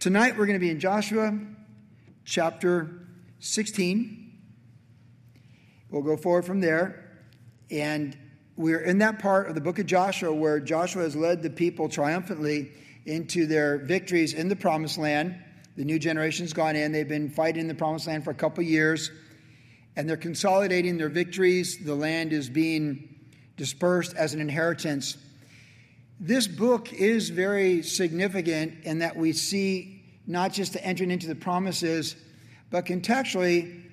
Tonight we're going to be in Joshua chapter 16. We'll go forward from there. And we're in that part of the book of Joshua where Joshua has led the people triumphantly into their victories in the promised land. The new generation's gone in. They've been fighting in the promised land for a couple years, and they're consolidating their victories. The land is being dispersed as an inheritance. This book is very significant in that we see not just the entering into the promises, but contextually,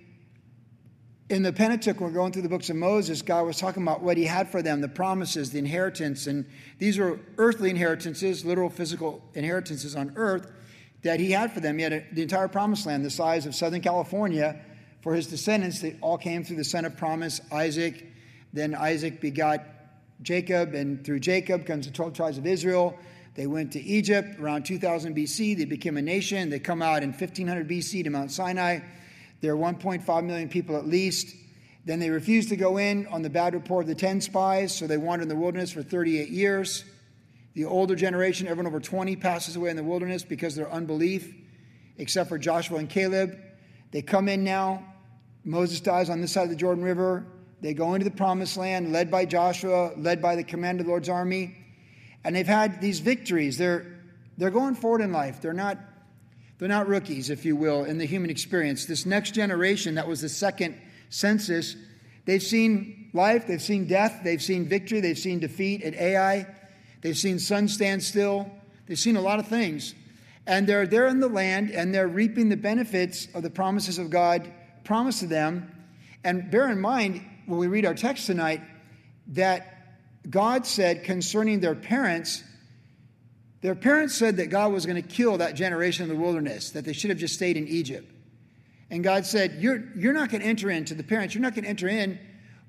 in the Pentateuch, when we're going through the books of Moses, God was talking about what he had for them, the promises, the inheritance. And these were earthly inheritances, literal physical inheritances on earth that he had for them. He had a, the entire promised land, the size of Southern California, for his descendants. They all came through the son of promise, Isaac. Then Isaac begot Jacob, and through Jacob comes the 12 tribes of Israel. They went to Egypt around 2000 BC. They became a nation. They come out in 1500 BC to Mount Sinai. There are 1.5 million people at least. Then they refused to go in on the bad report of the 10 spies, so they wandered in the wilderness for 38 years. The older generation, everyone over 20, passes away in the wilderness because of their unbelief, except for Joshua and Caleb. They come in now. Moses dies on this side of the Jordan River. They go into the promised land, led by Joshua, led by the commander of the Lord's army. And they've had these victories. They're, they're going forward in life. They're not they're not rookies, if you will, in the human experience. This next generation, that was the second census, they've seen life, they've seen death, they've seen victory, they've seen defeat at Ai, they've seen sun stand still, they've seen a lot of things. And they're there in the land and they're reaping the benefits of the promises of God promised to them. And bear in mind, when we read our text tonight, that God said concerning their parents, their parents said that God was going to kill that generation in the wilderness, that they should have just stayed in Egypt. And God said, You're, you're not going to enter into the parents, you're not going to enter in,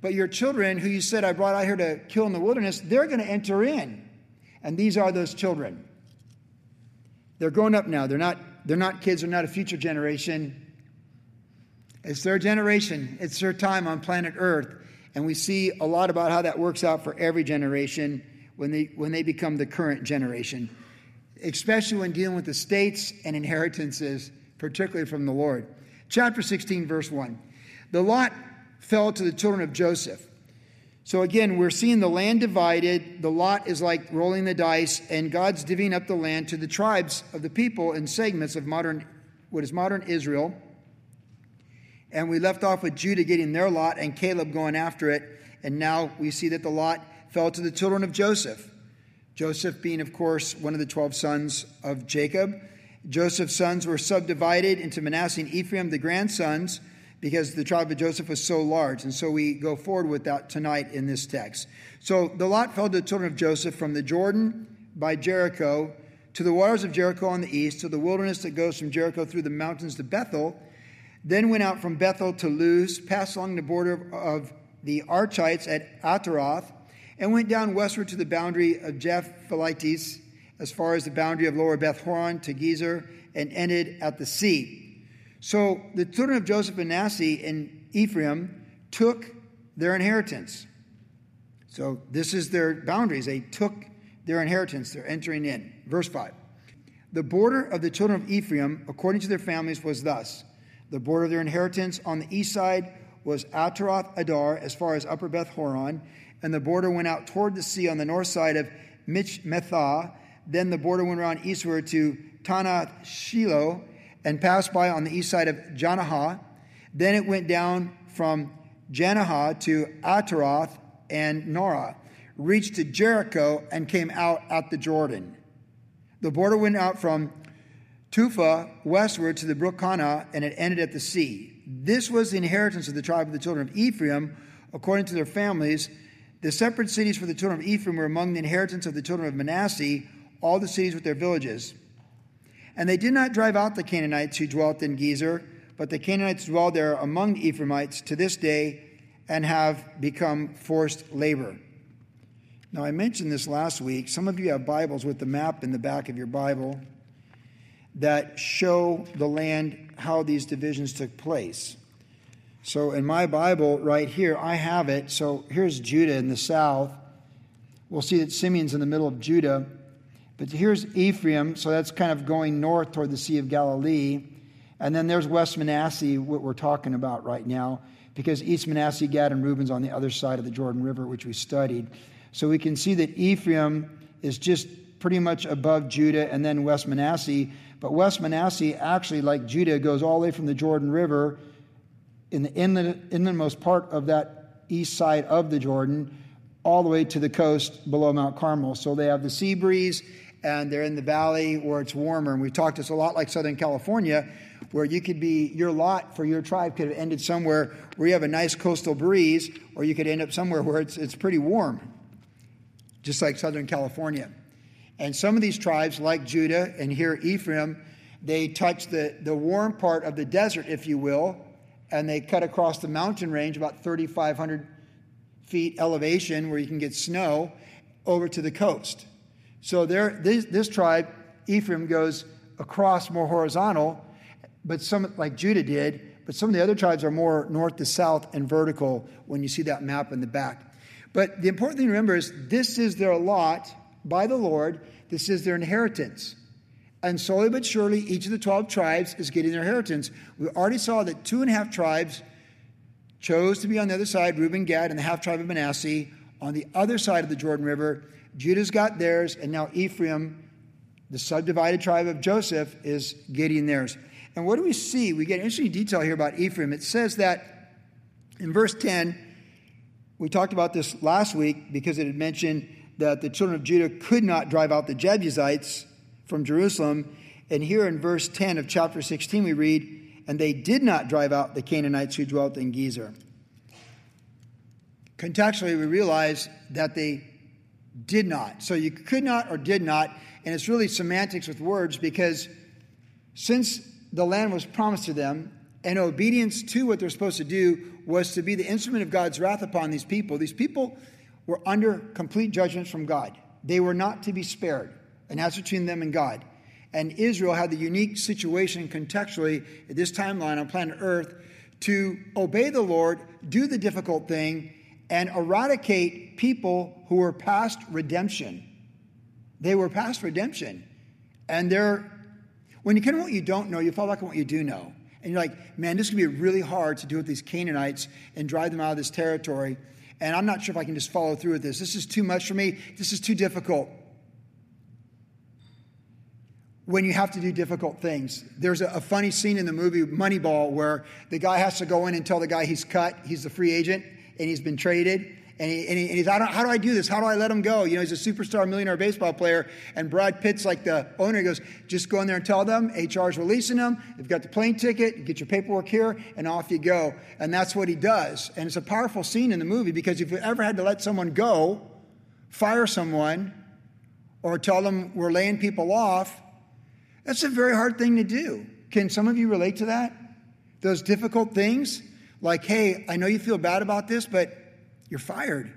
but your children, who you said I brought out here to kill in the wilderness, they're going to enter in. And these are those children. They're grown up now. They're not, they're not kids, they're not a future generation. It's their generation, it's their time on planet Earth. And we see a lot about how that works out for every generation when they, when they become the current generation, especially when dealing with estates and inheritances, particularly from the Lord. Chapter 16, verse 1. The lot fell to the children of Joseph. So again, we're seeing the land divided. The lot is like rolling the dice, and God's divvying up the land to the tribes of the people in segments of modern, what is modern Israel. And we left off with Judah getting their lot and Caleb going after it. And now we see that the lot fell to the children of Joseph. Joseph being, of course, one of the 12 sons of Jacob. Joseph's sons were subdivided into Manasseh and Ephraim, the grandsons, because the tribe of Joseph was so large. And so we go forward with that tonight in this text. So the lot fell to the children of Joseph from the Jordan by Jericho to the waters of Jericho on the east, to the wilderness that goes from Jericho through the mountains to Bethel, then went out from Bethel to Luz, passed along the border of the Archites at Ataroth, and went down westward to the boundary of Japhletites, as far as the boundary of lower Beth Horon to Gezer, and ended at the sea. So the children of Joseph and Manasseh and Ephraim took their inheritance. So this is their boundaries. They took their inheritance. They're entering in. Verse 5. The border of the children of Ephraim, according to their families, was thus. The border of their inheritance on the east side was Ataroth Adar, as far as upper Beth Horon, and the border went out toward the sea on the north side of Michmethah. Then the border went around eastward to Taanath Shiloh and passed by on the east side of Janohah. Then it went down from Janohah to Ataroth and Naarah, reached to Jericho, and came out at the Jordan. The border went out from Tappuah westward to the brook Kanah, and it ended at the sea. This was the inheritance of the tribe of the children of Ephraim, according to their families the separate cities for the children of Ephraim were among the inheritance of the children of Manasseh, all the cities with their villages. And they did not drive out the Canaanites who dwelt in Gezer, but the Canaanites dwell there among the Ephraimites to this day and have become forced labor. Now, I mentioned this last week. Some of you have Bibles with the map in the back of your Bible that show the land, how these divisions took place. So in my Bible right here, I have it. So here's Judah in the south. We'll see that Simeon's in the middle of Judah. But here's Ephraim, so that's kind of going north toward the Sea of Galilee. And then there's West Manasseh, what we're talking about right now, because East Manasseh, Gad, and Reuben's on the other side of the Jordan River, which we studied. So we can see that Ephraim is just pretty much above Judah and then West Manasseh. But West Manasseh, actually, like Judah, goes all the way from the Jordan River in the inland, inlandmost part of that east side of the Jordan, all the way to the coast below Mount Carmel. So they have the sea breeze and they're in the valley where it's warmer. And we've talked, it's a lot like Southern California, where you could be, your lot for your tribe could have ended somewhere where you have a nice coastal breeze, or you could end up somewhere where it's, it's pretty warm, just like Southern California. And some of these tribes, like Judah and here Ephraim, they touch the, the warm part of the desert, if you will, and they cut across the mountain range about 3,500 feet elevation where you can get snow over to the coast. So there, this, this tribe, Ephraim, goes across more horizontal, but some, like Judah did, but some of the other tribes are more north to south and vertical when you see that map in the back. But the important thing to remember is this is their lot by the Lord, this is their inheritance. And slowly but surely, each of the 12 tribes is getting their inheritance. We already saw that two and a half tribes chose to be on the other side, Reuben, Gad, and the half tribe of Manasseh. On the other side of the Jordan River, Judah's got theirs, and now Ephraim, the subdivided tribe of Joseph, is getting theirs. And what do we see? We get interesting detail here about Ephraim. It says that in verse 10, we talked about this last week because it had mentioned that the children of Judah could not drive out the Jebusites from Jerusalem. And here in verse 10 of chapter 16, we read, And they did not drive out the Canaanites who dwelt in Gezer. Contextually, we realize that they did not. So you could not or did not. And it's really semantics with words because since the land was promised to them and obedience to what they're supposed to do was to be the instrument of God's wrath upon these people, these people were under complete judgment from God. They were not to be spared, and that's between them and God. And Israel had the unique situation contextually at this timeline on planet Earth to obey the Lord, do the difficult thing, and eradicate people who were past redemption. They were past redemption. And they're, when you kind of what you don't know, you fall back on what you do know. And you're like, man, this to be really hard to do with these Canaanites and drive them out of this territory and I'm not sure if I can just follow through with this. This is too much for me. This is too difficult. When you have to do difficult things, there's a, a funny scene in the movie Moneyball where the guy has to go in and tell the guy he's cut, he's the free agent, and he's been traded. And, he, and, he, and he's, how do, how do I do this? How do I let him go? You know, he's a superstar millionaire baseball player. And Brad Pitt's like the owner. He goes, just go in there and tell them HR's releasing them. They've got the plane ticket. You get your paperwork here, and off you go. And that's what he does. And it's a powerful scene in the movie because if you ever had to let someone go, fire someone, or tell them we're laying people off, that's a very hard thing to do. Can some of you relate to that? Those difficult things? Like, hey, I know you feel bad about this, but you're fired.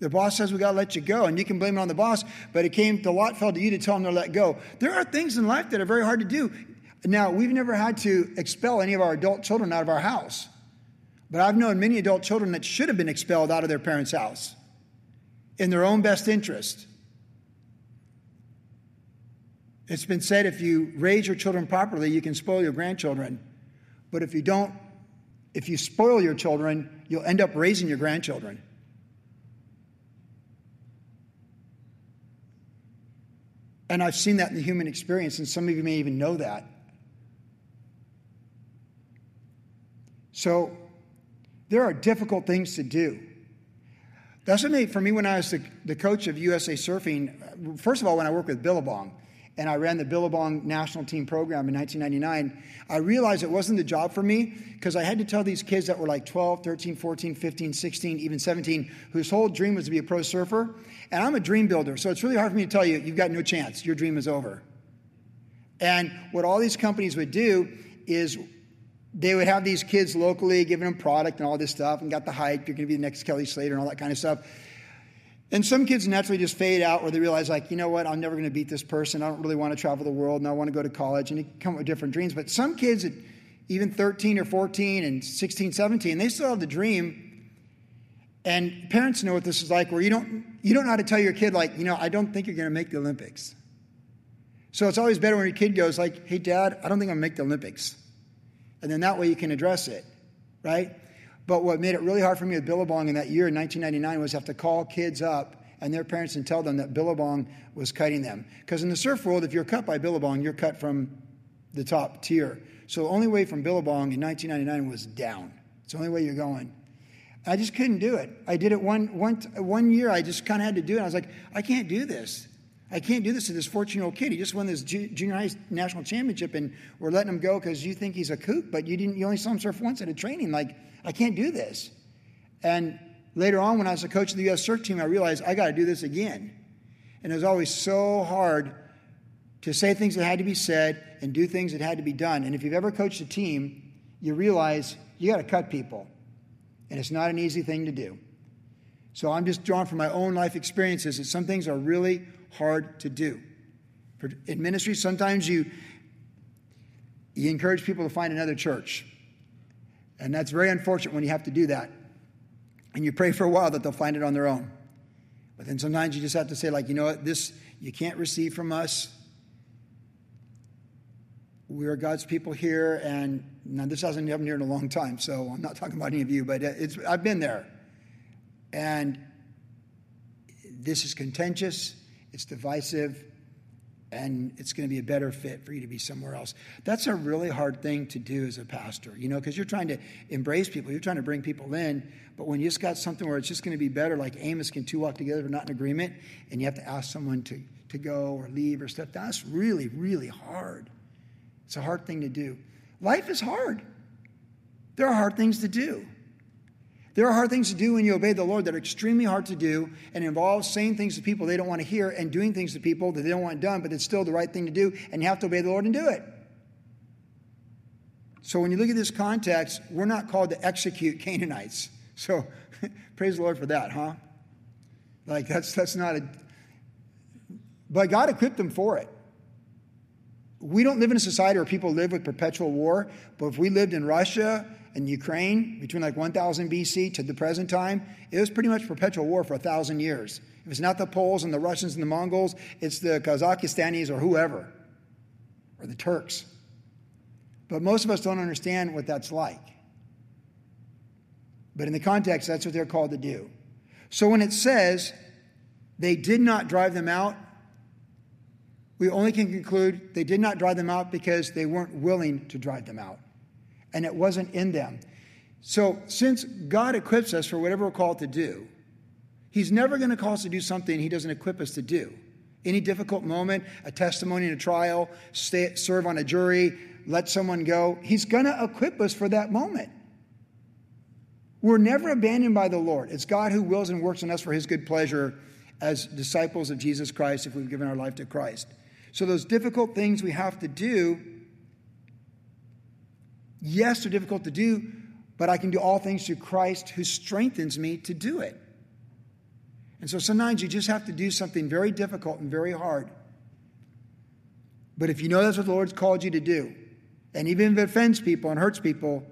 The boss says we got to let you go, and you can blame it on the boss, but it came, the lot fell to you to tell him to let go. There are things in life that are very hard to do. Now, we've never had to expel any of our adult children out of our house, but I've known many adult children that should have been expelled out of their parents' house in their own best interest. It's been said if you raise your children properly, you can spoil your grandchildren. But if you don't, if you spoil your children, you'll end up raising your grandchildren. And I've seen that in the human experience, and some of you may even know that. So there are difficult things to do. That's what made, for me, when I was the, the coach of USA Surfing, first of all, when I worked with Billabong, and I ran the Billabong national team program in 1999, I realized it wasn't the job for me because I had to tell these kids that were like 12, 13, 14, 15, 16, even 17, whose whole dream was to be a pro surfer. And I'm a dream builder, so it's really hard for me to tell you, you've got no chance, your dream is over. And what all these companies would do is they would have these kids locally giving them product and all this stuff and got the hype, you're going to be the next Kelly Slater and all that kind of stuff. And some kids naturally just fade out where they realize, like, you know what, I'm never going to beat this person. I don't really want to travel the world and I want to go to college and they come up with different dreams. But some kids, at even 13 or 14 and 16, 17, they still have the dream. And parents know what this is like where you don't you don't know how to tell your kid like, you know, I don't think you're going to make the Olympics. So it's always better when your kid goes like, "Hey dad, I don't think I'm going to make the Olympics." And then that way you can address it, right? But what made it really hard for me with Billabong in that year in 1999 was have to call kids up and their parents and tell them that Billabong was cutting them. Because in the surf world, if you're cut by Billabong, you're cut from the top tier. So the only way from Billabong in 1999 was down. It's the only way you're going. I just couldn't do it. I did it one, one, one year. I just kind of had to do it. I was like, I can't do this. I can't do this to this 14 year old kid. He just won this junior high national championship, and we're letting him go because you think he's a kook, but you didn't. You only saw him surf once at a training. Like, I can't do this. And later on, when I was a coach of the U.S. surf team, I realized I got to do this again. And it was always so hard to say things that had to be said and do things that had to be done. And if you've ever coached a team, you realize you got to cut people. And it's not an easy thing to do. So I'm just drawing from my own life experiences that some things are really hard to do. In ministry, sometimes you, you encourage people to find another church. And that's very unfortunate when you have to do that. And you pray for a while that they'll find it on their own. But then sometimes you just have to say, like, you know what, this you can't receive from us. We are God's people here, and now this hasn't happened here in a long time, so I'm not talking about any of you, but it's I've been there. And this is contentious, it's divisive, and it's going to be a better fit for you to be somewhere else. That's a really hard thing to do as a pastor, you know, because you're trying to embrace people, you're trying to bring people in, but when you just got something where it's just going to be better, like Amos can two walk together but not in agreement, and you have to ask someone to, to go or leave or stuff, that's really, really hard. It's a hard thing to do. Life is hard. There are hard things to do. There are hard things to do when you obey the Lord that are extremely hard to do and involve saying things to people they don't want to hear and doing things to people that they don't want done, but it's still the right thing to do, and you have to obey the Lord and do it. So when you look at this context, we're not called to execute Canaanites. So praise the Lord for that, huh? Like that's that's not a but God equipped them for it. We don't live in a society where people live with perpetual war, but if we lived in Russia and Ukraine between like 1000 BC to the present time, it was pretty much perpetual war for a thousand years. If it's not the Poles and the Russians and the Mongols, it's the Kazakhstanis or whoever, or the Turks. But most of us don't understand what that's like. But in the context, that's what they're called to do. So when it says they did not drive them out, we only can conclude they did not drive them out because they weren't willing to drive them out and it wasn't in them. So, since God equips us for whatever we're called to do, He's never going to call us to do something He doesn't equip us to do. Any difficult moment, a testimony in a trial, stay, serve on a jury, let someone go, He's going to equip us for that moment. We're never abandoned by the Lord. It's God who wills and works in us for His good pleasure as disciples of Jesus Christ if we've given our life to Christ. So, those difficult things we have to do Yes, they're difficult to do, but I can do all things through Christ who strengthens me to do it. And so sometimes you just have to do something very difficult and very hard. But if you know that's what the Lord's called you to do, and even if it offends people and hurts people,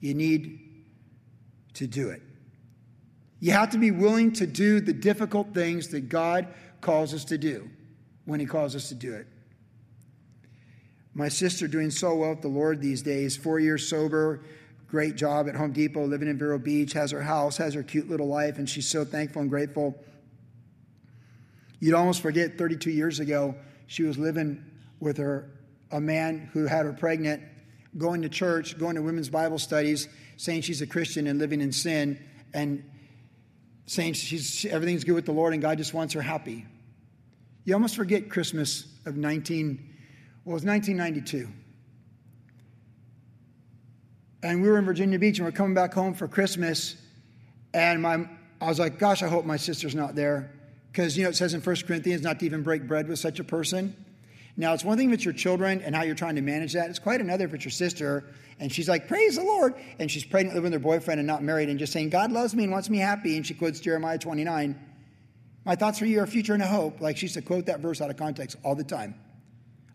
you need to do it. You have to be willing to do the difficult things that God calls us to do when He calls us to do it. My sister doing so well with the Lord these days, four years sober, great job at Home Depot, living in Vero Beach, has her house, has her cute little life, and she's so thankful and grateful. You'd almost forget 32 years ago, she was living with her, a man who had her pregnant, going to church, going to women's Bible studies, saying she's a Christian and living in sin, and saying she's, everything's good with the Lord and God just wants her happy. You almost forget Christmas of 19. Well, it was 1992. And we were in Virginia Beach and we are coming back home for Christmas. And my, I was like, gosh, I hope my sister's not there. Because, you know, it says in 1 Corinthians not to even break bread with such a person. Now, it's one thing if it's your children and how you're trying to manage that. It's quite another if it's your sister and she's like, Praise the Lord. And she's pregnant, living with her boyfriend and not married and just saying, God loves me and wants me happy. And she quotes Jeremiah 29. My thoughts for you are future and a hope. Like she used to quote that verse out of context all the time.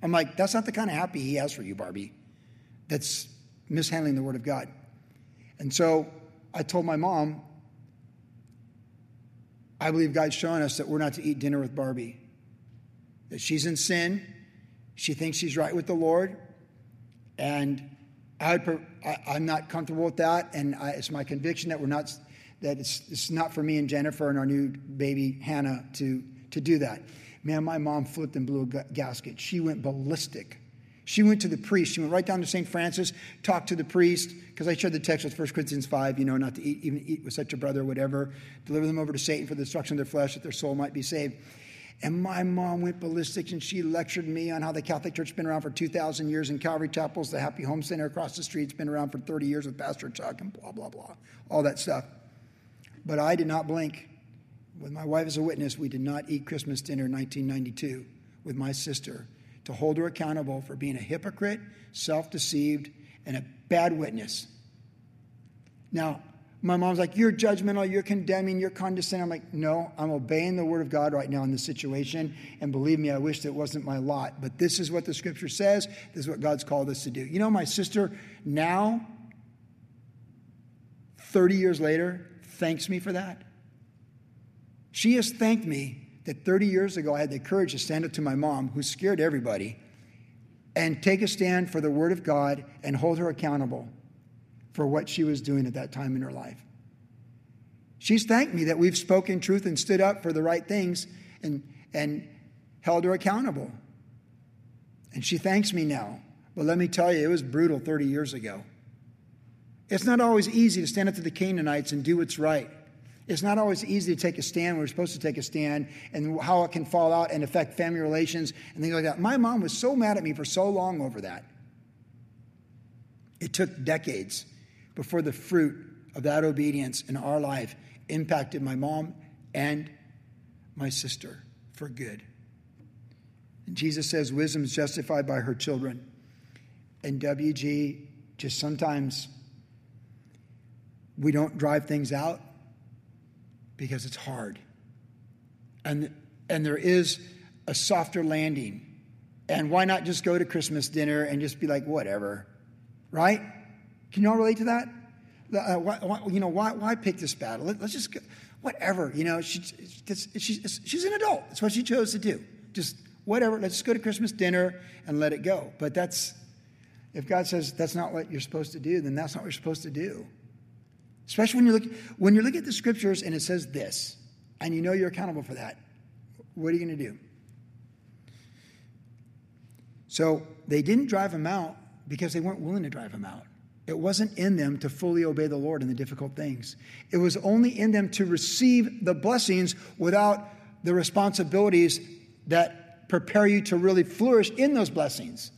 I'm like, that's not the kind of happy he has for you, Barbie. That's mishandling the word of God. And so I told my mom, I believe God's showing us that we're not to eat dinner with Barbie, that she's in sin. She thinks she's right with the Lord. And I am not comfortable with that. And I, it's my conviction that we're not, that it's, it's not for me and Jennifer and our new baby Hannah to, to do that. Man, my mom flipped and blew a gasket. She went ballistic. She went to the priest. She went right down to St. Francis, talked to the priest, because I shared the text with 1 Corinthians 5, you know, not to eat, even eat with such a brother or whatever, deliver them over to Satan for the destruction of their flesh, that their soul might be saved. And my mom went ballistic and she lectured me on how the Catholic Church has been around for 2,000 years and Calvary Chapel's the Happy Home Center across the street. has been around for 30 years with Pastor Chuck and blah, blah, blah, all that stuff. But I did not blink. With my wife as a witness, we did not eat Christmas dinner in 1992 with my sister to hold her accountable for being a hypocrite, self deceived, and a bad witness. Now, my mom's like, You're judgmental, you're condemning, you're condescending. I'm like, No, I'm obeying the word of God right now in this situation. And believe me, I wish it wasn't my lot. But this is what the scripture says. This is what God's called us to do. You know, my sister now, 30 years later, thanks me for that. She has thanked me that 30 years ago I had the courage to stand up to my mom, who scared everybody, and take a stand for the word of God and hold her accountable for what she was doing at that time in her life. She's thanked me that we've spoken truth and stood up for the right things and, and held her accountable. And she thanks me now. But let me tell you, it was brutal 30 years ago. It's not always easy to stand up to the Canaanites and do what's right. It's not always easy to take a stand when we're supposed to take a stand and how it can fall out and affect family relations and things like that. My mom was so mad at me for so long over that. It took decades before the fruit of that obedience in our life impacted my mom and my sister for good. And Jesus says wisdom is justified by her children. And WG, just sometimes we don't drive things out because it's hard. And, and there is a softer landing. And why not just go to Christmas dinner and just be like, whatever, right? Can you all relate to that? Uh, why, why, you know, why, why pick this battle? Let, us just, go, whatever, you know, she, she's, she's an adult. It's what she chose to do. Just whatever, let's just go to Christmas dinner and let it go. But that's, if God says that's not what you're supposed to do, then that's not what you're supposed to do. Especially when you look, when you look at the scriptures and it says this, and you know you're accountable for that, what are you going to do? So they didn't drive him out because they weren't willing to drive him out. It wasn't in them to fully obey the Lord in the difficult things. It was only in them to receive the blessings without the responsibilities that prepare you to really flourish in those blessings.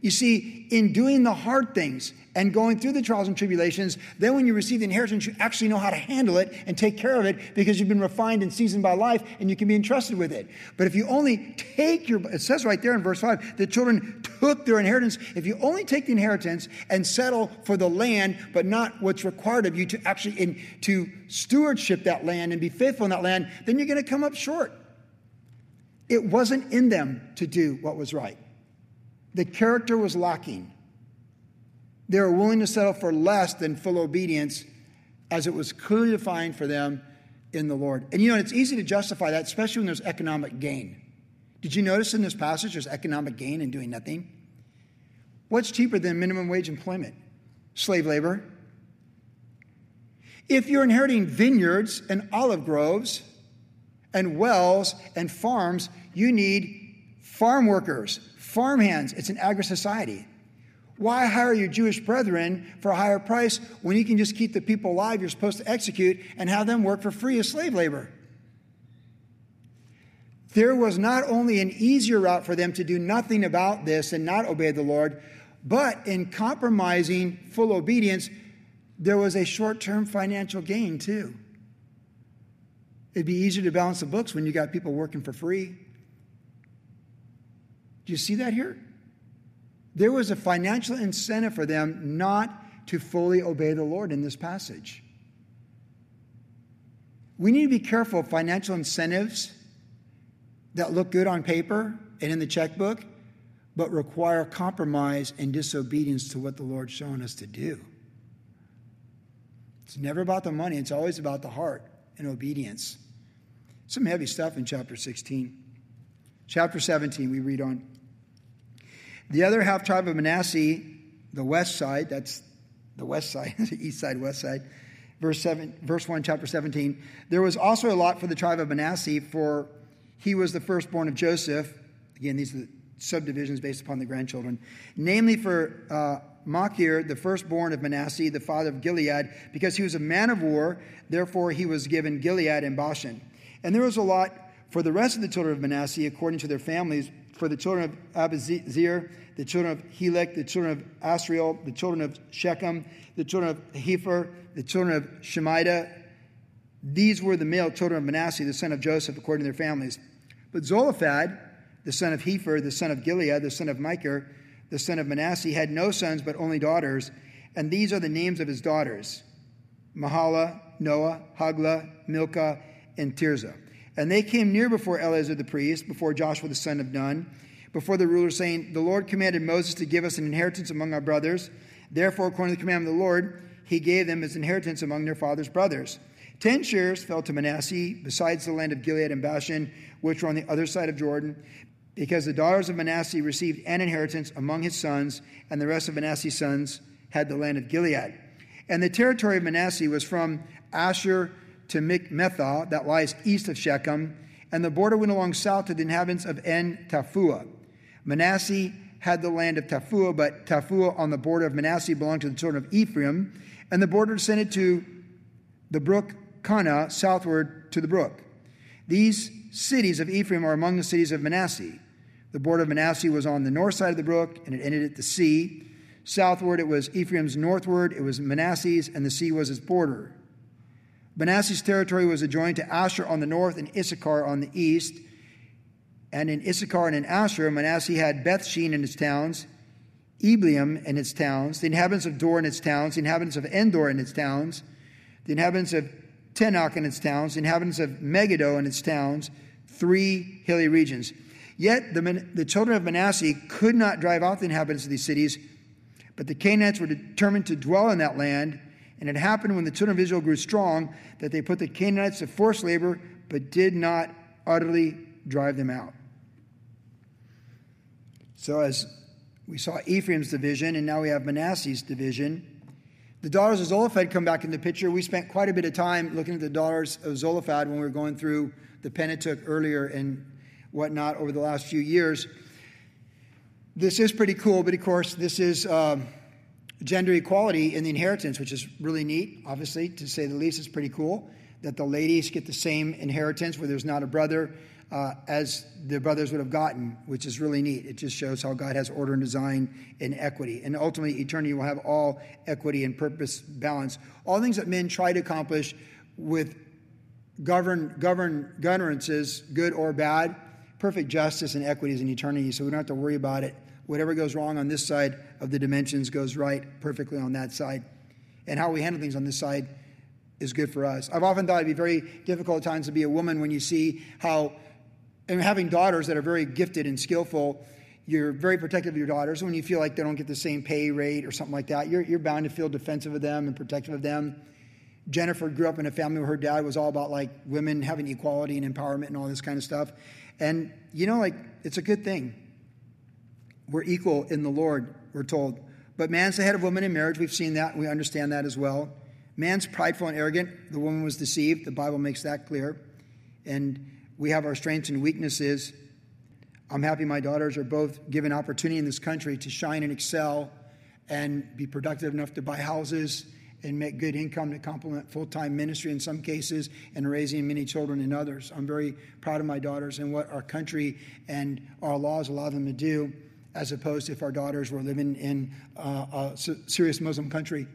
You see, in doing the hard things and going through the trials and tribulations, then when you receive the inheritance, you actually know how to handle it and take care of it because you've been refined and seasoned by life and you can be entrusted with it. But if you only take your, it says right there in verse 5, the children took their inheritance. If you only take the inheritance and settle for the land, but not what's required of you to actually in, to stewardship that land and be faithful in that land, then you're going to come up short. It wasn't in them to do what was right. The character was lacking. They were willing to settle for less than full obedience as it was clearly defined for them in the Lord. And you know, it's easy to justify that, especially when there's economic gain. Did you notice in this passage there's economic gain in doing nothing? What's cheaper than minimum wage employment? Slave labor. If you're inheriting vineyards and olive groves and wells and farms, you need farm workers, farmhands. It's an agri society. Why hire your Jewish brethren for a higher price when you can just keep the people alive you're supposed to execute and have them work for free as slave labor? There was not only an easier route for them to do nothing about this and not obey the Lord, but in compromising full obedience, there was a short term financial gain too. It'd be easier to balance the books when you got people working for free. Do you see that here? There was a financial incentive for them not to fully obey the Lord in this passage. We need to be careful of financial incentives that look good on paper and in the checkbook, but require compromise and disobedience to what the Lord's showing us to do. It's never about the money, it's always about the heart and obedience. Some heavy stuff in chapter 16. Chapter 17, we read on. The other half tribe of Manasseh, the west side, that's the west side, the east side, west side, verse, seven, verse 1, chapter 17. There was also a lot for the tribe of Manasseh, for he was the firstborn of Joseph. Again, these are the subdivisions based upon the grandchildren. Namely, for uh, Machir, the firstborn of Manasseh, the father of Gilead, because he was a man of war, therefore he was given Gilead and Bashan. And there was a lot for the rest of the children of Manasseh according to their families, for the children of Abiezer, the children of Helek, the children of Asriel, the children of Shechem, the children of Hepher, the children of Shemida. These were the male children of Manasseh, the son of Joseph, according to their families. But Zelophehad, the son of Hepher, the son of Gilead, the son of Machir, the son of Manasseh, had no sons but only daughters. And these are the names of his daughters Mahlah, Noah, Hoglah, Milcah, and Tirzah. And they came near before Eleazar the priest, before Joshua the son of Nun, before the ruler, saying, The Lord commanded Moses to give us an inheritance among our brothers. Therefore, according to the commandment of the Lord, he gave them as inheritance among their father's brothers. Ten shares fell to Manasseh, besides the land of Gilead and Bashan, which were on the other side of Jordan, because the daughters of Manasseh received an inheritance among his sons, and the rest of Manasseh's sons had the land of Gilead. And the territory of Manasseh was from Asher to Michmethah, that lies east of Shechem, and the border went along south to the inhabitants of En Tappuah. Manasseh had the land of Tappuah, but Tappuah on the border of Manasseh belonged to the children of Ephraim, and the border descended to the brook Kanah, southward to the brook. These cities of Ephraim are among the cities of Manasseh. The border of Manasseh was on the north side of the brook, and it ended at the sea. Southward, it was Ephraim's northward, it was Manasseh's, and the sea was its border. Manasseh's territory was adjoined to Asher on the north and Issachar on the east. And in Issachar and in Asher, Manasseh had Bethshean and its towns, Ibleam and its towns, the inhabitants of Dor and its towns, the inhabitants of Endor and its towns, the inhabitants of Taanach and its towns, the inhabitants of Megiddo and its towns, three hilly regions. Yet the, the children of Manasseh could not drive out the inhabitants of these cities, but the Canaanites were determined to dwell in that land and it happened when the children of Israel grew strong that they put the Canaanites to forced labor, but did not utterly drive them out. So, as we saw Ephraim's division, and now we have Manasseh's division. The daughters of Zelophehad come back in the picture. We spent quite a bit of time looking at the daughters of Zelophehad when we were going through the Pentateuch earlier and whatnot over the last few years. This is pretty cool, but of course, this is. Um, gender equality in the inheritance, which is really neat, obviously, to say the least. It's pretty cool that the ladies get the same inheritance where there's not a brother uh, as the brothers would have gotten, which is really neat. It just shows how God has order and design and equity. And ultimately, eternity will have all equity and purpose balance. All things that men try to accomplish with govern, govern governances, good or bad, perfect justice and equity is in eternity, so we don't have to worry about it Whatever goes wrong on this side of the dimensions goes right perfectly on that side. And how we handle things on this side is good for us. I've often thought it'd be very difficult at times to be a woman when you see how, and having daughters that are very gifted and skillful, you're very protective of your daughters. When you feel like they don't get the same pay rate or something like that, you're, you're bound to feel defensive of them and protective of them. Jennifer grew up in a family where her dad was all about like women having equality and empowerment and all this kind of stuff. And, you know, like, it's a good thing we're equal in the Lord, we're told. But man's the head of woman in marriage. We've seen that. We understand that as well. Man's prideful and arrogant. The woman was deceived. The Bible makes that clear. And we have our strengths and weaknesses. I'm happy my daughters are both given opportunity in this country to shine and excel and be productive enough to buy houses and make good income to complement full time ministry in some cases and raising many children in others. I'm very proud of my daughters and what our country and our laws allow them to do as opposed if our daughters were living in uh, a serious Muslim country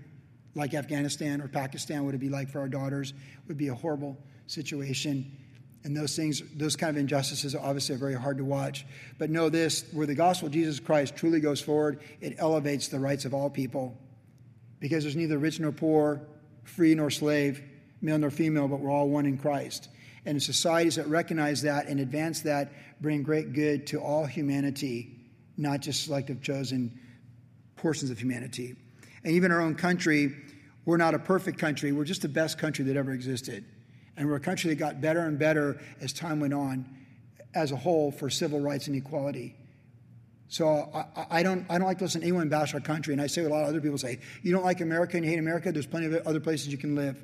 like Afghanistan or Pakistan, would it be like for our daughters? It would be a horrible situation. And those things, those kind of injustices are obviously very hard to watch. But know this where the gospel of Jesus Christ truly goes forward, it elevates the rights of all people. Because there's neither rich nor poor, free nor slave, male nor female, but we're all one in Christ. And societies that recognize that and advance that bring great good to all humanity not just selective chosen portions of humanity. And even our own country, we're not a perfect country. We're just the best country that ever existed. And we're a country that got better and better as time went on as a whole for civil rights and equality. So I, I, don't, I don't like to listen to anyone bash our country. And I say what a lot of other people say you don't like America and you hate America, there's plenty of other places you can live.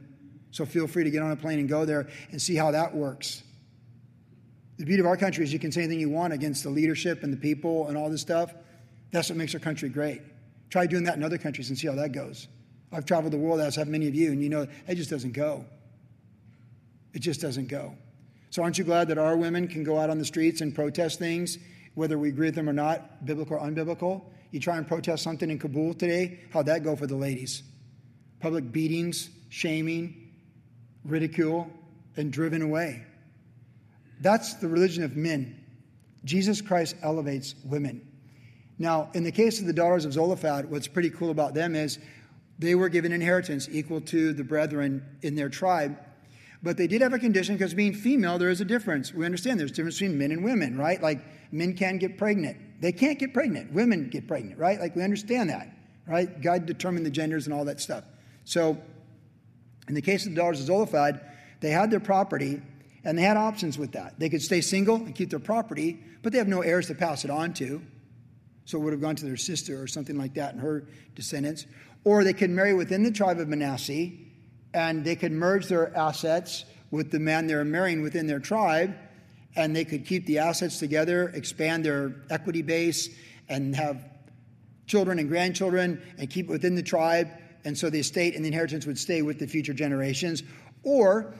So feel free to get on a plane and go there and see how that works. The beauty of our country is you can say anything you want against the leadership and the people and all this stuff. That's what makes our country great. Try doing that in other countries and see how that goes. I've traveled the world, as have many of you, and you know it just doesn't go. It just doesn't go. So, aren't you glad that our women can go out on the streets and protest things, whether we agree with them or not, biblical or unbiblical? You try and protest something in Kabul today, how'd that go for the ladies? Public beatings, shaming, ridicule, and driven away. That's the religion of men. Jesus Christ elevates women. Now, in the case of the daughters of Zelophehad, what's pretty cool about them is they were given inheritance equal to the brethren in their tribe. But they did have a condition because being female, there is a difference. We understand there's a difference between men and women, right? Like men can get pregnant. They can't get pregnant. Women get pregnant, right? Like we understand that, right? God determined the genders and all that stuff. So in the case of the daughters of Zelophehad, they had their property and they had options with that. They could stay single and keep their property, but they have no heirs to pass it on to. So it would have gone to their sister or something like that and her descendants. Or they could marry within the tribe of Manasseh and they could merge their assets with the man they're marrying within their tribe and they could keep the assets together, expand their equity base, and have children and grandchildren and keep it within the tribe. And so the estate and the inheritance would stay with the future generations. Or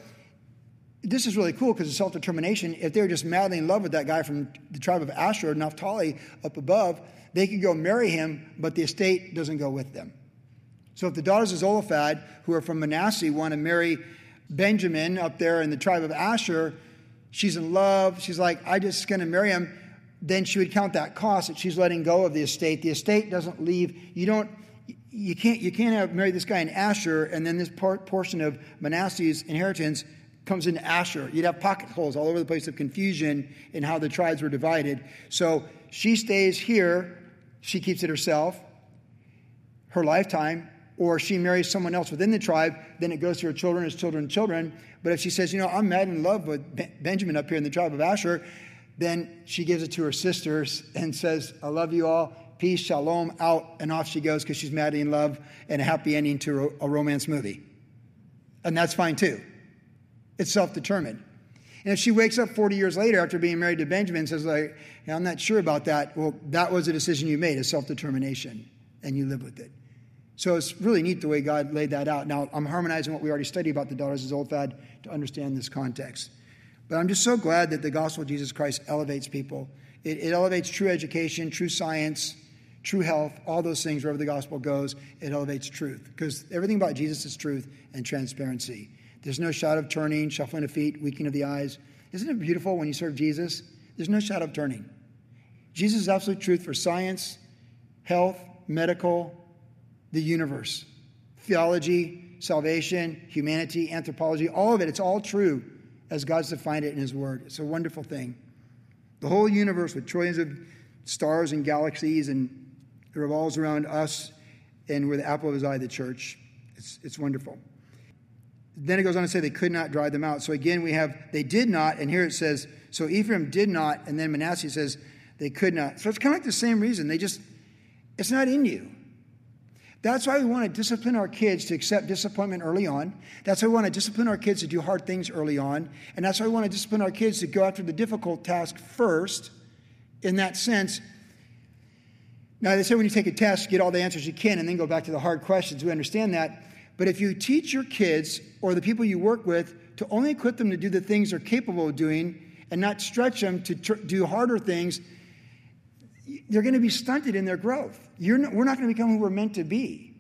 this is really cool because of self determination. If they were just madly in love with that guy from the tribe of Asher, Naphtali, up above, they could go marry him, but the estate doesn't go with them. So if the daughters of Zelophehad, who are from Manasseh, want to marry Benjamin up there in the tribe of Asher, she's in love. She's like, I just going to marry him. Then she would count that cost that she's letting go of the estate. The estate doesn't leave. You don't. You can't. You can't have marry this guy in Asher, and then this part, portion of Manasseh's inheritance comes into Asher. You'd have pocket holes all over the place of confusion in how the tribes were divided. So she stays here, she keeps it herself, her lifetime, or she marries someone else within the tribe, then it goes to her children as children, children. But if she says, you know, I'm mad in love with Benjamin up here in the tribe of Asher, then she gives it to her sisters and says, I love you all, peace, shalom, out, and off she goes because she's madly in love and a happy ending to a romance movie. And that's fine too. It's self determined. And if she wakes up 40 years later after being married to Benjamin and says, like, I'm not sure about that, well, that was a decision you made, a self determination, and you live with it. So it's really neat the way God laid that out. Now, I'm harmonizing what we already studied about the daughters of Zelophehad to understand this context. But I'm just so glad that the gospel of Jesus Christ elevates people. It, it elevates true education, true science, true health, all those things wherever the gospel goes. It elevates truth because everything about Jesus is truth and transparency. There's no shot of turning, shuffling of feet, weakening of the eyes. Isn't it beautiful when you serve Jesus? There's no shot of turning. Jesus is absolute truth for science, health, medical, the universe, theology, salvation, humanity, anthropology, all of it. It's all true as God's defined it in His Word. It's a wonderful thing. The whole universe with trillions of stars and galaxies, and it revolves around us, and we're the apple of His eye, the church. It's, it's wonderful then it goes on to say they could not drive them out. So again, we have they did not, and here it says, so Ephraim did not, and then Manasseh says they could not. So it's kind of like the same reason. They just, it's not in you. That's why we want to discipline our kids to accept disappointment early on. That's why we want to discipline our kids to do hard things early on. And that's why we want to discipline our kids to go after the difficult task first. In that sense, now they say when you take a test, get all the answers you can and then go back to the hard questions. We understand that. But if you teach your kids or the people you work with to only equip them to do the things they're capable of doing and not stretch them to tr- do harder things, they're going to be stunted in their growth. Not, we're not going to become who we're meant to be.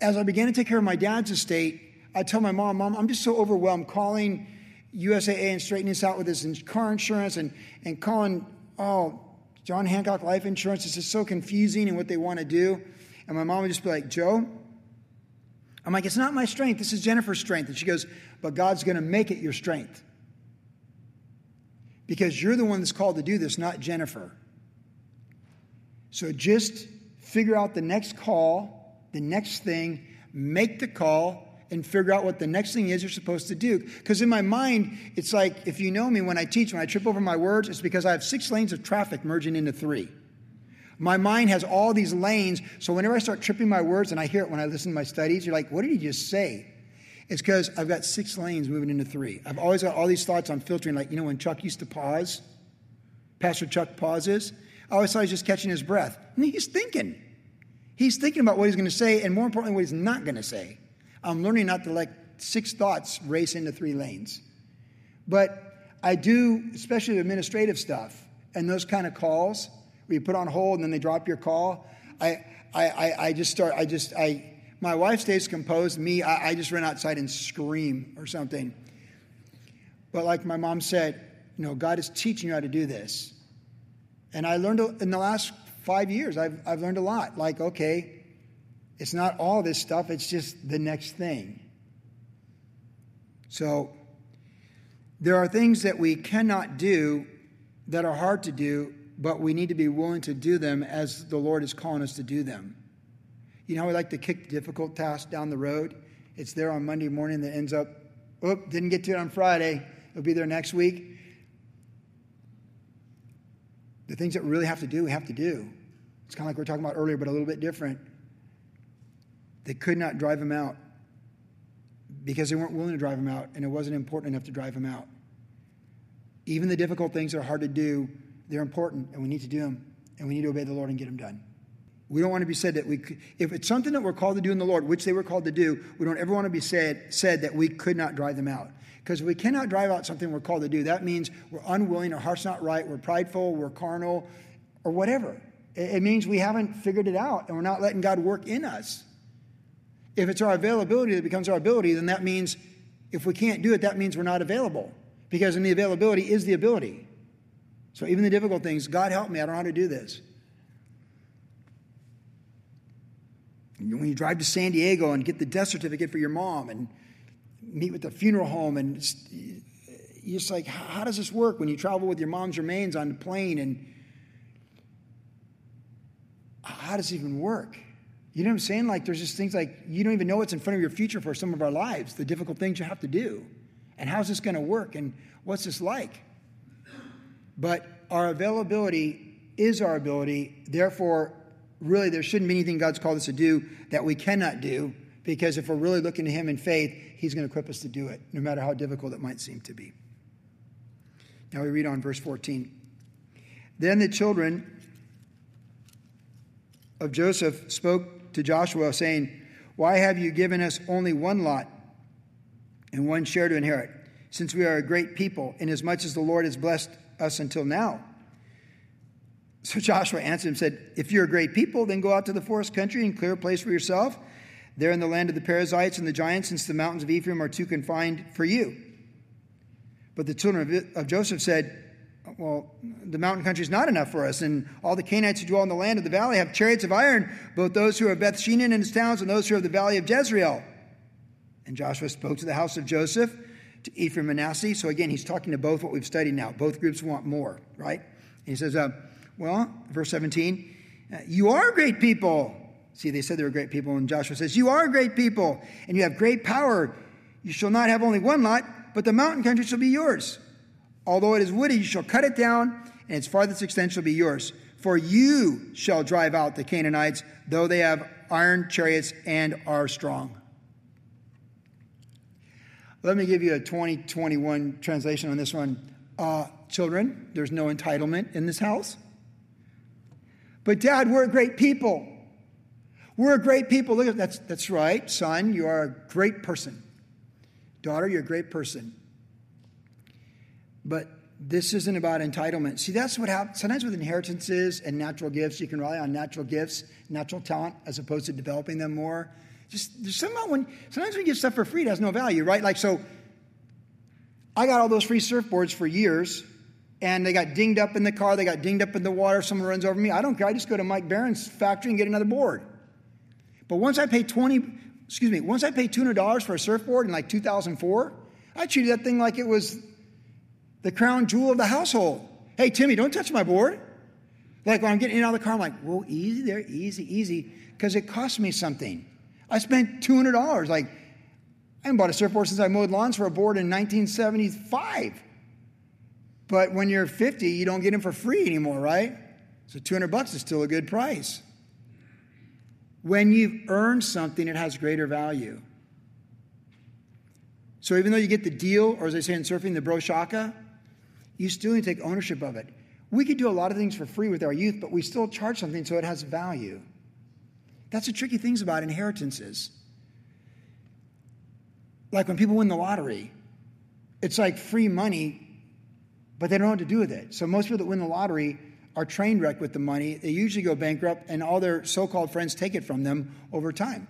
As I began to take care of my dad's estate, I tell my mom, Mom, I'm just so overwhelmed calling USAA and straightening this out with this car insurance and, and calling, oh, John Hancock Life Insurance. It's just so confusing and what they want to do. And my mom would just be like, Joe, I'm like, it's not my strength. This is Jennifer's strength. And she goes, but God's going to make it your strength. Because you're the one that's called to do this, not Jennifer. So just figure out the next call, the next thing, make the call, and figure out what the next thing is you're supposed to do. Because in my mind, it's like if you know me when I teach, when I trip over my words, it's because I have six lanes of traffic merging into three. My mind has all these lanes, so whenever I start tripping my words, and I hear it when I listen to my studies, you're like, what did he just say? It's because I've got six lanes moving into three. I've always got all these thoughts I'm filtering, like, you know, when Chuck used to pause, Pastor Chuck pauses, I always thought he was just catching his breath. And he's thinking. He's thinking about what he's going to say, and more importantly, what he's not going to say. I'm learning not to let six thoughts race into three lanes. But I do, especially the administrative stuff and those kind of calls where you put on hold and then they drop your call. I, I, I, I just start, I just, I, my wife stays composed. Me, I, I just run outside and scream or something. But like my mom said, you know, God is teaching you how to do this. And I learned in the last five years, I've, I've learned a lot. Like, okay, it's not all this stuff, it's just the next thing. So, there are things that we cannot do that are hard to do, but we need to be willing to do them as the Lord is calling us to do them. You know, we like to kick difficult tasks down the road. It's there on Monday morning that ends up, oh, didn't get to it on Friday. It'll be there next week. The things that we really have to do, we have to do. It's kind of like we were talking about earlier, but a little bit different. They could not drive him out because they weren't willing to drive him out, and it wasn't important enough to drive him out. Even the difficult things that are hard to do, they're important, and we need to do them, and we need to obey the Lord and get them done. We don't want to be said that we, if it's something that we're called to do in the Lord, which they were called to do, we don't ever want to be said, said that we could not drive them out. Because we cannot drive out something we're called to do, that means we're unwilling, our heart's not right, we're prideful, we're carnal, or whatever. It means we haven't figured it out and we're not letting God work in us. If it's our availability that becomes our ability, then that means if we can't do it, that means we're not available. Because in the availability is the ability. So even the difficult things, God help me, I don't know how to do this. When you drive to San Diego and get the death certificate for your mom and meet with the funeral home and you're just like, how does this work when you travel with your mom's remains on the plane and how does it even work? You know what I'm saying? Like, there's just things like you don't even know what's in front of your future for some of our lives, the difficult things you have to do. And how's this going to work? And what's this like? But our availability is our ability. Therefore, really, there shouldn't be anything God's called us to do that we cannot do, because if we're really looking to Him in faith, He's going to equip us to do it, no matter how difficult it might seem to be. Now we read on verse 14. Then the children of Joseph spoke to Joshua, saying, Why have you given us only one lot and one share to inherit, since we are a great people, inasmuch as the Lord has blessed us until now? So Joshua answered and said, If you're a great people, then go out to the forest country and clear a place for yourself, there in the land of the Perizzites and the giants, since the mountains of Ephraim are too confined for you. But the children of Joseph said, well, the mountain country is not enough for us. And all the Canaanites who dwell in the land of the valley have chariots of iron, both those who are Beth Shean and its towns and those who are of the valley of Jezreel. And Joshua spoke to the house of Joseph, to Ephraim and Manasseh. So again, he's talking to both what we've studied now. Both groups want more, right? And he says, uh, well, verse 17, uh, you are great people. See, they said they were great people, and Joshua says, You are great people, and you have great power. You shall not have only one lot, but the mountain country shall be yours. Although it is wooded, you shall cut it down, and its farthest extent shall be yours. For you shall drive out the Canaanites, though they have iron chariots and are strong. Let me give you a 2021 translation on this one. Uh, children, there's no entitlement in this house. But, Dad, we're a great people. We're a great people. Look at that's that's right, son. You are a great person. Daughter, you're a great person. But this isn't about entitlement. See, that's what happens. Sometimes with inheritances and natural gifts, you can rely on natural gifts, natural talent, as opposed to developing them more. Just somehow when sometimes we get stuff for free, it has no value, right? Like so, I got all those free surfboards for years, and they got dinged up in the car, they got dinged up in the water, someone runs over me. I don't care. I just go to Mike Barron's factory and get another board. But once I pay 20, excuse me, once I paid $200 for a surfboard in like 2004, I treated that thing like it was the crown jewel of the household. Hey, Timmy, don't touch my board. Like when I'm getting in out of the car, I'm like, whoa, easy there, easy, easy, because it cost me something. I spent $200. Like, I haven't bought a surfboard since I mowed lawns for a board in 1975. But when you're 50, you don't get them for free anymore, right? So 200 bucks is still a good price. When you've earned something, it has greater value. So even though you get the deal, or as they say in surfing, the broshaka, you still need to take ownership of it. We could do a lot of things for free with our youth, but we still charge something so it has value. That's the tricky things about inheritances. Like when people win the lottery, it's like free money, but they don't know what to do with it. So most people that win the lottery are train wrecked with the money. They usually go bankrupt, and all their so called friends take it from them over time.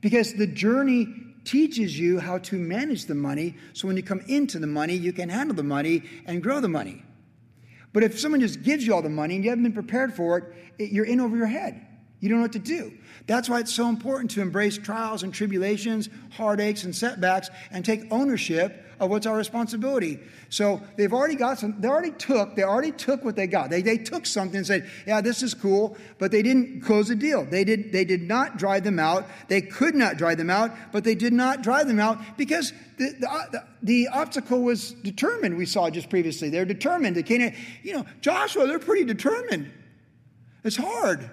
Because the journey teaches you how to manage the money so when you come into the money, you can handle the money and grow the money. But if someone just gives you all the money and you haven't been prepared for it, it you're in over your head. You don't know what to do. That's why it's so important to embrace trials and tribulations, heartaches and setbacks, and take ownership of what's our responsibility. So they've already got some, they already took, they already took what they got. They, they took something and said, yeah, this is cool, but they didn't close the deal. They did, they did not drive them out. They could not drive them out, but they did not drive them out because the, the, uh, the obstacle was determined, we saw just previously. They're determined. They can't, you know, Joshua, they're pretty determined. It's hard.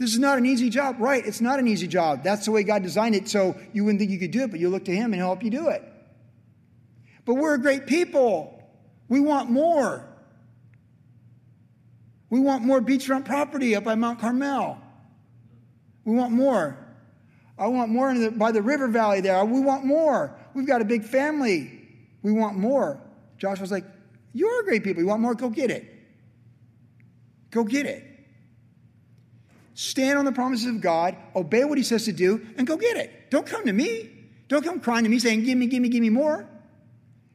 This is not an easy job. Right, it's not an easy job. That's the way God designed it, so you wouldn't think you could do it, but you look to Him and He'll help you do it. But we're a great people. We want more. We want more beachfront property up by Mount Carmel. We want more. I want more the, by the river valley there. We want more. We've got a big family. We want more. Josh was like, You're a great people. You want more? Go get it. Go get it. Stand on the promises of God, obey what He says to do, and go get it. Don't come to me. Don't come crying to me saying, Give me, give me, give me more.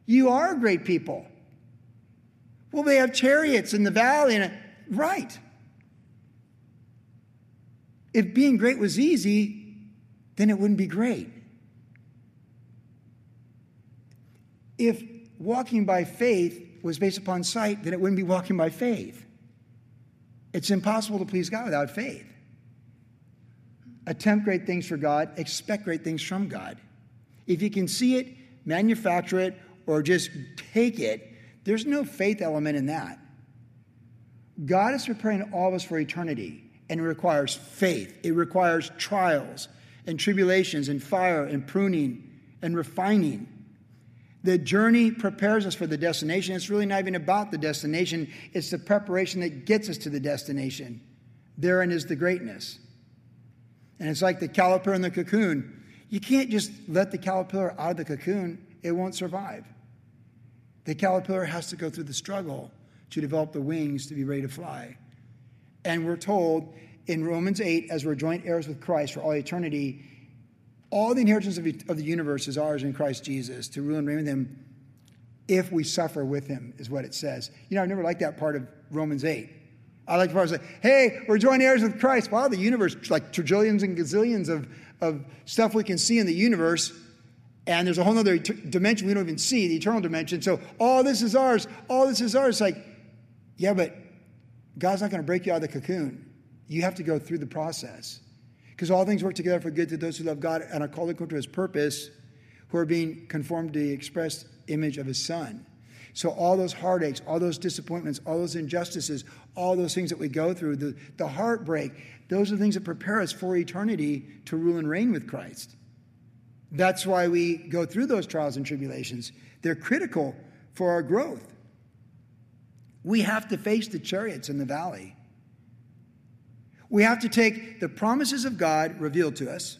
You are a great people. Well, they have chariots in the valley. And right. If being great was easy, then it wouldn't be great. If walking by faith was based upon sight, then it wouldn't be walking by faith. It's impossible to please God without faith. Attempt great things for God, expect great things from God. If you can see it, manufacture it, or just take it, there's no faith element in that. God is preparing all of us for eternity, and it requires faith. It requires trials and tribulations and fire and pruning and refining. The journey prepares us for the destination. It's really not even about the destination, it's the preparation that gets us to the destination. Therein is the greatness. And it's like the caterpillar in the cocoon. You can't just let the caterpillar out of the cocoon, it won't survive. The caterpillar has to go through the struggle to develop the wings to be ready to fly. And we're told in Romans 8, as we're joint heirs with Christ for all eternity, all the inheritance of, the universe is ours in Christ Jesus to rule and reign with him if we suffer with him, is what it says. You know, I've never liked that part of Romans 8. I like the part where say, hey, we're joint heirs with Christ. Wow, the universe, like trillions and gazillions of, of stuff we can see in the universe and there's a whole other dimension we don't even see, the eternal dimension. So all this is ours. All this is ours. It's like, yeah, but God's not going to break you out of the cocoon. You have to go through the process. Because all things work together for good to those who love God and are called according to his purpose, who are being conformed to the expressed image of his son. So all those heartaches, all those disappointments, all those injustices, all those things that we go through, the, the heartbreak, those are things that prepare us for eternity to rule and reign with Christ. That's why we go through those trials and tribulations. They're critical for our growth. We have to face the chariots in the valley. We have to take the promises of God revealed to us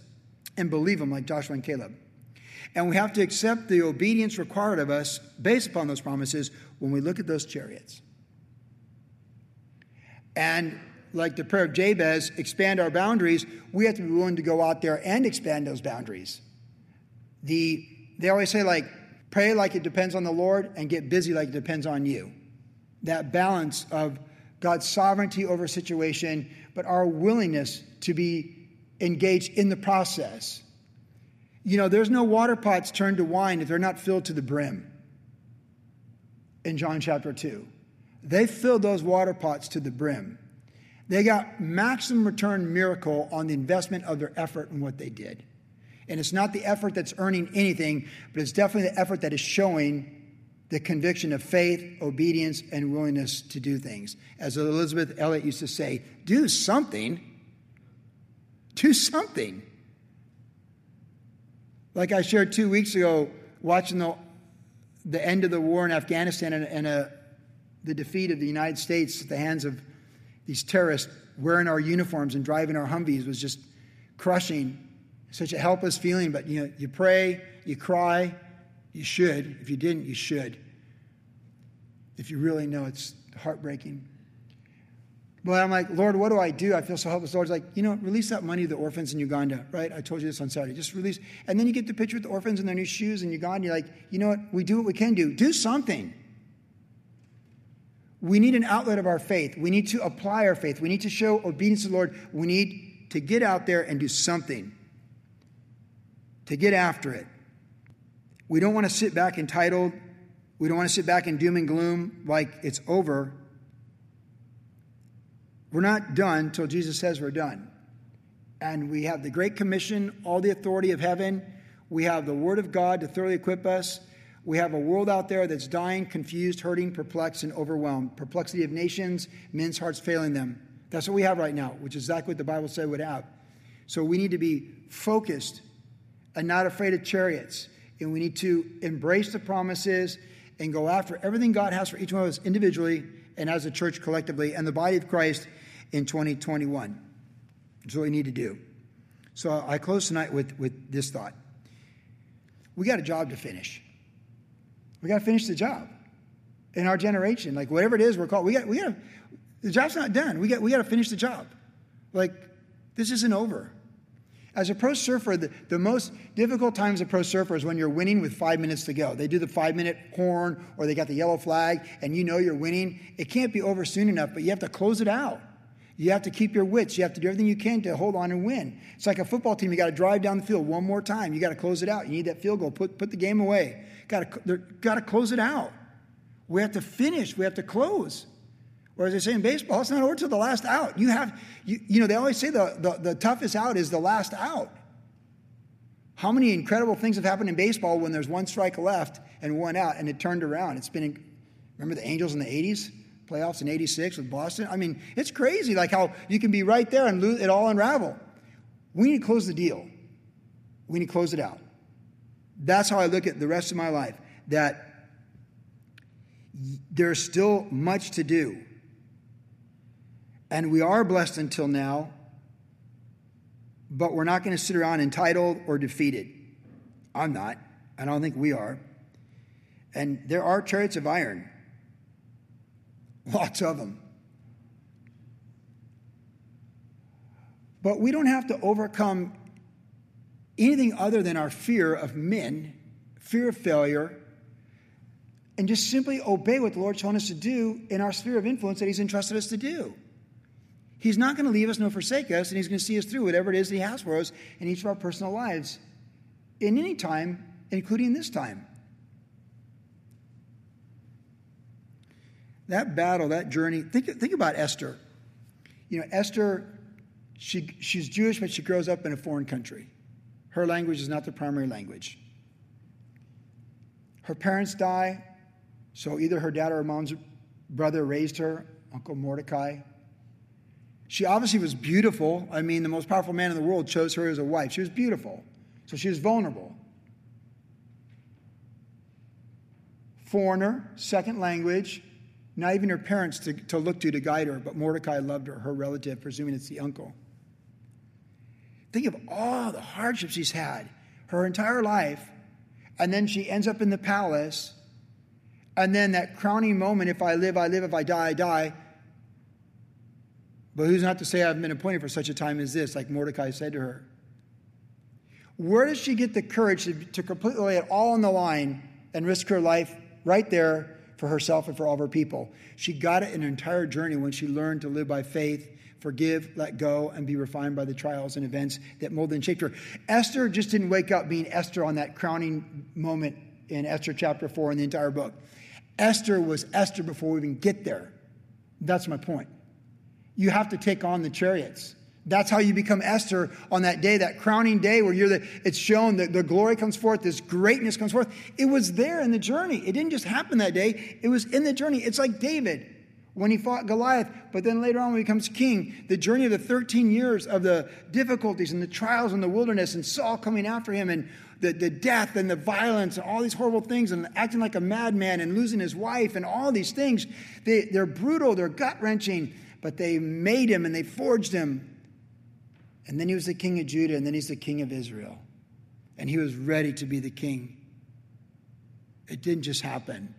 and believe them like Joshua and Caleb. And we have to accept the obedience required of us based upon those promises when we look at those chariots. And like the prayer of Jabez, expand our boundaries, we have to be willing to go out there and expand those boundaries. The, they always say, like, pray like it depends on the Lord and get busy like it depends on you. That balance of God's sovereignty over situation, but our willingness to be engaged in the process. You know, there's no water pots turned to wine if they're not filled to the brim. In John chapter 2, they filled those water pots to the brim. They got maximum return miracle on the investment of their effort and what they did. And it's not the effort that's earning anything, but it's definitely the effort that is showing the conviction of faith, obedience, and willingness to do things. As Elisabeth Elliot used to say, do something. Do something. Like I shared two weeks ago, watching the, the end of the war in Afghanistan and, and a, the defeat of the United States at the hands of these terrorists wearing our uniforms and driving our Humvees was just crushing. Such a helpless feeling, but you know, you pray, you cry, you should. If you didn't, you should. If you really know it's heartbreaking. But I'm like, Lord, what do I do? I feel so helpless. Lord's like, you know, release that money to the orphans in Uganda, right? I told you this on Saturday. Just release. And then you get the picture with the orphans in their new shoes in Uganda. You're like, you know what? We do what we can do. Do something. We need an outlet of our faith. We need to apply our faith. We need to show obedience to the Lord. We need to get out there and do something, to get after it. We don't want to sit back entitled. We don't want to sit back in doom and gloom like it's over. We're not done till Jesus says we're done. And we have the Great Commission, all the authority of heaven. We have the Word of God to thoroughly equip us. We have a world out there that's dying, confused, hurting, perplexed, and overwhelmed. Perplexity of nations, men's hearts failing them. That's what we have right now, which is exactly what the Bible said would have. So we need to be focused and not afraid of chariots. And we need to embrace the promises and go after everything God has for each one of us individually and as a church collectively and the body of Christ in 2021. That's what we need to do. So I close tonight with, with this thought. We got a job to finish. We got to finish the job in our generation. Like whatever it is we're called, we got we got the job's not done. We got we got to finish the job. Like this isn't over. As a pro surfer, the, the most difficult times of pro surfer is when you're winning with five minutes to go. They do the five minute horn or they got the yellow flag and you know you're winning. It can't be over soon enough, but you have to close it out. You have to keep your wits. You have to do everything you can to hold on and win. It's like a football team. You got to drive down the field one more time. You got to close it out. You need that field goal. Put, put the game away. Got to, got to close it out. We have to finish. We have to close. Or they say in baseball, it's not over till the last out. You have, you, you know, they always say the, the, the toughest out is the last out. How many incredible things have happened in baseball when there's one strike left and one out and it turned around? It's been, remember the Angels in the 80s? Playoffs in 86 with Boston? I mean, it's crazy like how you can be right there and lose, it all unravel. We need to close the deal. We need to close it out. That's how I look at the rest of my life, that there's still much to do. And we are blessed until now, but we're not going to sit around entitled or defeated. I'm not. I don't think we are. And there are chariots of iron, lots of them. But we don't have to overcome anything other than our fear of men, fear of failure, and just simply obey what the Lord's telling us to do in our sphere of influence that He's entrusted us to do. He's not going to leave us nor forsake us, and He's going to see us through whatever it is that He has for us in each of our personal lives in any time, including this time. That battle, that journey, think, think about Esther. You know, Esther, she, she's Jewish, but she grows up in a foreign country. Her language is not the primary language. Her parents die, so either her dad or her mom's brother raised her, Uncle Mordecai. She obviously was beautiful. I mean, the most powerful man in the world chose her as a wife. She was beautiful, so she was vulnerable. Foreigner, second language, not even her parents to, to look to to guide her, but Mordecai loved her, her relative, presuming it's the uncle. Think of all the hardships she's had her entire life. And then she ends up in the palace. And then that crowning moment if I live, I live. If I die, I die. But who's not to say I've been appointed for such a time as this, like Mordecai said to her? Where does she get the courage to, to completely lay it all on the line and risk her life right there for herself and for all of her people? She got it in an entire journey when she learned to live by faith forgive, let go, and be refined by the trials and events that molded and shaped her. Esther just didn't wake up being Esther on that crowning moment in Esther chapter 4 in the entire book. Esther was Esther before we even get there. That's my point. You have to take on the chariots. That's how you become Esther on that day, that crowning day where you're the, it's shown that the glory comes forth, this greatness comes forth. It was there in the journey. It didn't just happen that day, it was in the journey. It's like David when he fought Goliath, but then later on when he becomes king, the journey of the 13 years of the difficulties and the trials in the wilderness and Saul coming after him and the, the death and the violence and all these horrible things and acting like a madman and losing his wife and all these things. They, they're brutal, they're gut wrenching, but they made him and they forged him and then he was the king of Judah, and then he's the king of Israel. And he was ready to be the king. It didn't just happen,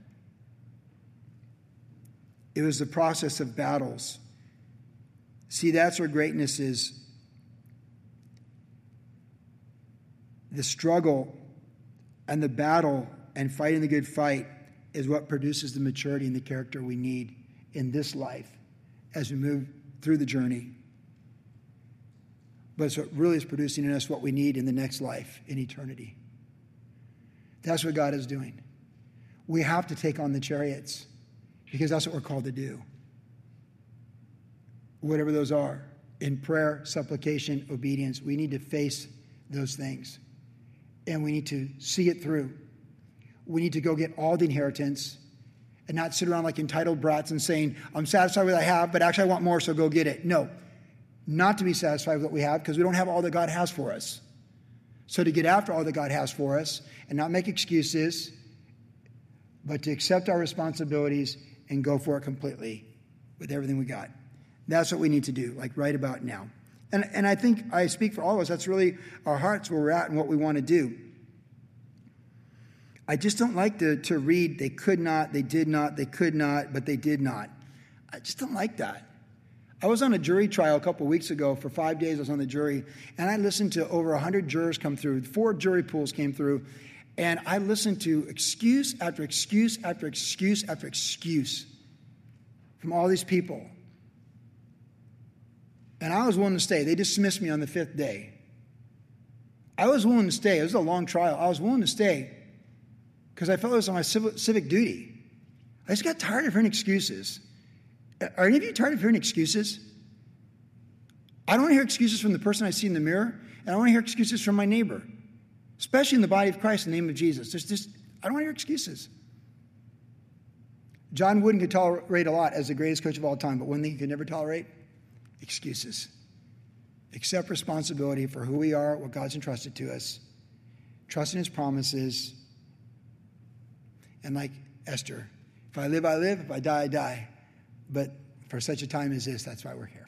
it was the process of battles. See, that's where greatness is. The struggle and the battle and fighting the good fight is what produces the maturity and the character we need in this life as we move through the journey but it's what really is producing in us what we need in the next life, in eternity. That's what God is doing. We have to take on the chariots because that's what we're called to do. Whatever those are, in prayer, supplication, obedience, we need to face those things. And we need to see it through. We need to go get all the inheritance and not sit around like entitled brats and saying, I'm satisfied with what I have, but actually I want more, so go get it. No not to be satisfied with what we have because we don't have all that God has for us. So to get after all that God has for us and not make excuses, but to accept our responsibilities and go for it completely with everything we got. That's what we need to do, like right about now. And, and I think I speak for all of us, that's really our hearts where we're at and what we want to do. I just don't like to, to read, they could not, they did not, they could not, but they did not. I just don't like that. I was on a jury trial a couple weeks ago. For five days, I was on the jury, and I listened to over 100 jurors come through. Four jury pools came through, and I listened to excuse after excuse after excuse after excuse from all these people. And I was willing to stay. They dismissed me on the fifth day. I was willing to stay. It was a long trial. I was willing to stay because I felt it was my civic duty. I just got tired of hearing excuses. Are any of you tired of hearing excuses? I don't want to hear excuses from the person I see in the mirror, and I don't want to hear excuses from my neighbor, especially in the body of Christ in the name of Jesus. There's just, I don't want to hear excuses. John Wooden could tolerate a lot as the greatest coach of all time, but one thing he could never tolerate excuses. Accept responsibility for who we are, what God's entrusted to us, trust in his promises, and like Esther, if I live, I live, if I die, I die. But for such a time as this, that's why we're here.